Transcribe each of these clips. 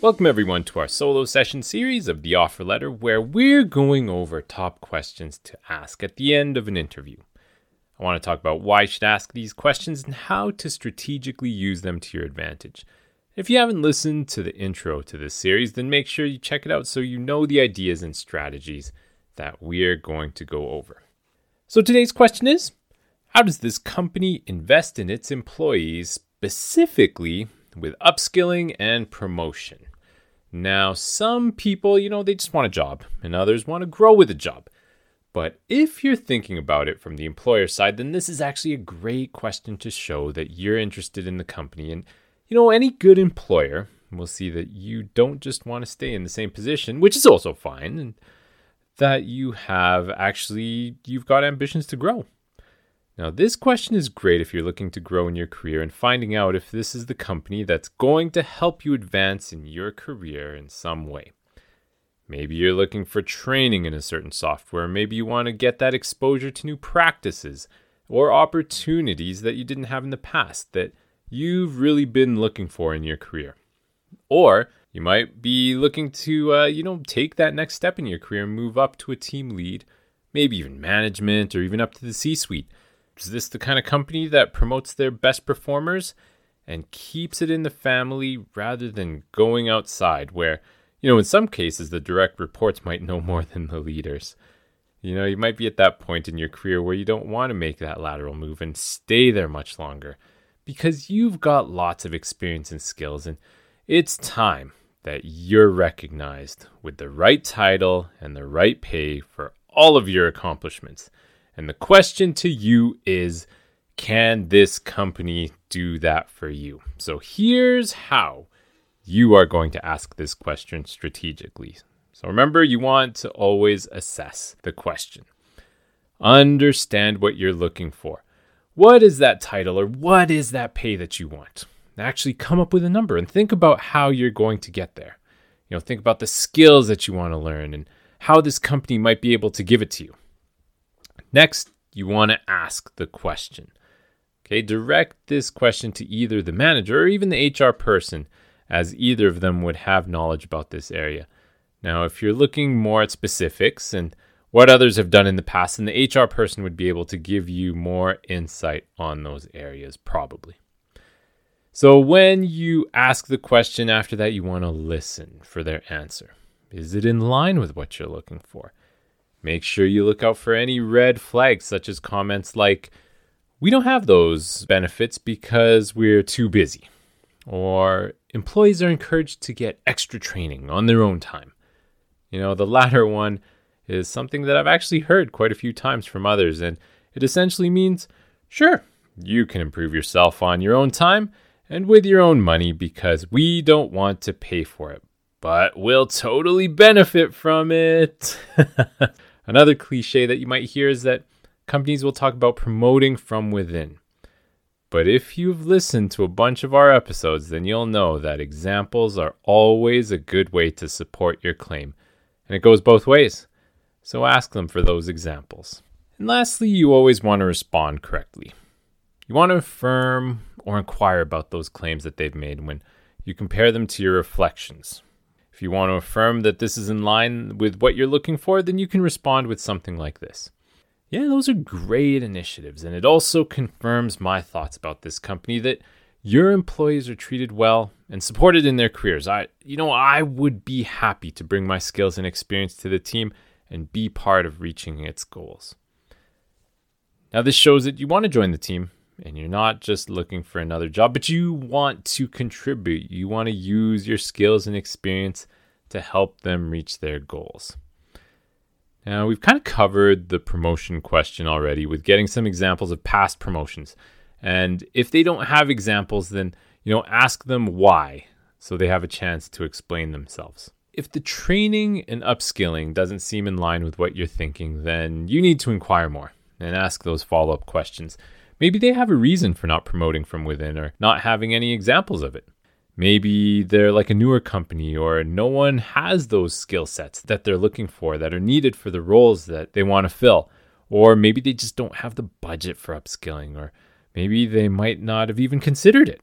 Welcome, everyone, to our solo session series of the offer letter, where we're going over top questions to ask at the end of an interview. I want to talk about why you should ask these questions and how to strategically use them to your advantage. If you haven't listened to the intro to this series, then make sure you check it out so you know the ideas and strategies that we're going to go over. So today's question is How does this company invest in its employees, specifically with upskilling and promotion? Now, some people, you know, they just want a job, and others want to grow with a job. But if you're thinking about it from the employer side, then this is actually a great question to show that you're interested in the company. And, you know, any good employer will see that you don't just want to stay in the same position, which is also fine, and that you have actually, you've got ambitions to grow. Now, this question is great if you're looking to grow in your career and finding out if this is the company that's going to help you advance in your career in some way. Maybe you're looking for training in a certain software. Maybe you want to get that exposure to new practices or opportunities that you didn't have in the past that you've really been looking for in your career. Or you might be looking to, uh, you know, take that next step in your career and move up to a team lead, maybe even management or even up to the C suite. Is this the kind of company that promotes their best performers and keeps it in the family rather than going outside where, you know, in some cases the direct reports might know more than the leaders? You know, you might be at that point in your career where you don't want to make that lateral move and stay there much longer because you've got lots of experience and skills, and it's time that you're recognized with the right title and the right pay for all of your accomplishments. And the question to you is can this company do that for you? So here's how you are going to ask this question strategically. So remember, you want to always assess the question. Understand what you're looking for. What is that title or what is that pay that you want? Actually, come up with a number and think about how you're going to get there. You know, think about the skills that you want to learn and how this company might be able to give it to you. Next, you want to ask the question. Okay, direct this question to either the manager or even the HR person, as either of them would have knowledge about this area. Now, if you're looking more at specifics and what others have done in the past, then the HR person would be able to give you more insight on those areas, probably. So, when you ask the question after that, you want to listen for their answer. Is it in line with what you're looking for? Make sure you look out for any red flags, such as comments like, We don't have those benefits because we're too busy. Or employees are encouraged to get extra training on their own time. You know, the latter one is something that I've actually heard quite a few times from others, and it essentially means sure, you can improve yourself on your own time and with your own money because we don't want to pay for it, but we'll totally benefit from it. Another cliche that you might hear is that companies will talk about promoting from within. But if you've listened to a bunch of our episodes, then you'll know that examples are always a good way to support your claim. And it goes both ways. So ask them for those examples. And lastly, you always want to respond correctly. You want to affirm or inquire about those claims that they've made when you compare them to your reflections. If you want to affirm that this is in line with what you're looking for, then you can respond with something like this. Yeah, those are great initiatives, and it also confirms my thoughts about this company that your employees are treated well and supported in their careers. I you know, I would be happy to bring my skills and experience to the team and be part of reaching its goals. Now this shows that you want to join the team and you're not just looking for another job, but you want to contribute. You want to use your skills and experience to help them reach their goals. Now, we've kind of covered the promotion question already with getting some examples of past promotions. And if they don't have examples, then, you know, ask them why so they have a chance to explain themselves. If the training and upskilling doesn't seem in line with what you're thinking, then you need to inquire more and ask those follow up questions Maybe they have a reason for not promoting from within or not having any examples of it. Maybe they're like a newer company or no one has those skill sets that they're looking for that are needed for the roles that they want to fill. Or maybe they just don't have the budget for upskilling, or maybe they might not have even considered it.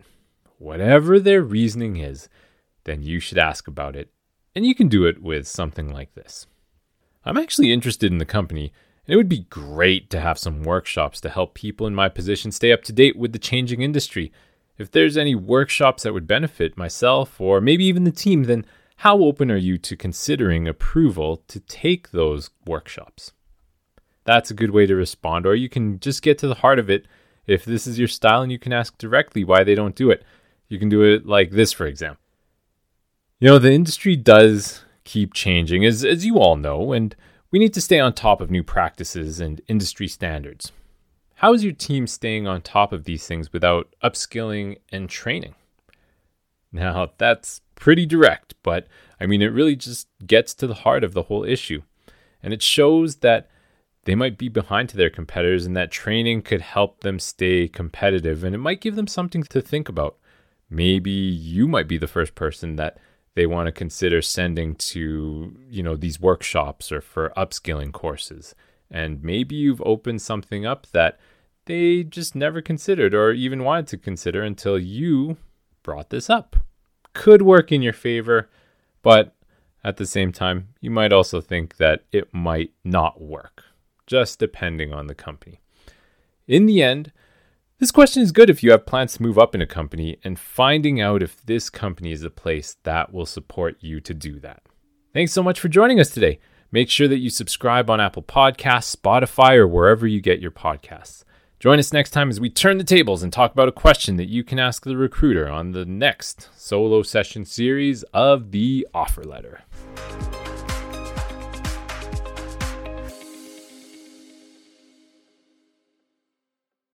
Whatever their reasoning is, then you should ask about it. And you can do it with something like this. I'm actually interested in the company, it would be great to have some workshops to help people in my position stay up to date with the changing industry. If there's any workshops that would benefit myself or maybe even the team, then how open are you to considering approval to take those workshops? That's a good way to respond, or you can just get to the heart of it if this is your style and you can ask directly why they don't do it. You can do it like this, for example. You know, the industry does keep changing, as, as you all know, and we need to stay on top of new practices and industry standards. How is your team staying on top of these things without upskilling and training? Now, that's pretty direct, but I mean, it really just gets to the heart of the whole issue. And it shows that they might be behind to their competitors and that training could help them stay competitive and it might give them something to think about. Maybe you might be the first person that they want to consider sending to, you know, these workshops or for upskilling courses. And maybe you've opened something up that they just never considered or even wanted to consider until you brought this up. Could work in your favor, but at the same time, you might also think that it might not work just depending on the company. In the end, this question is good if you have plans to move up in a company and finding out if this company is a place that will support you to do that. Thanks so much for joining us today. Make sure that you subscribe on Apple Podcasts, Spotify, or wherever you get your podcasts. Join us next time as we turn the tables and talk about a question that you can ask the recruiter on the next solo session series of The Offer Letter.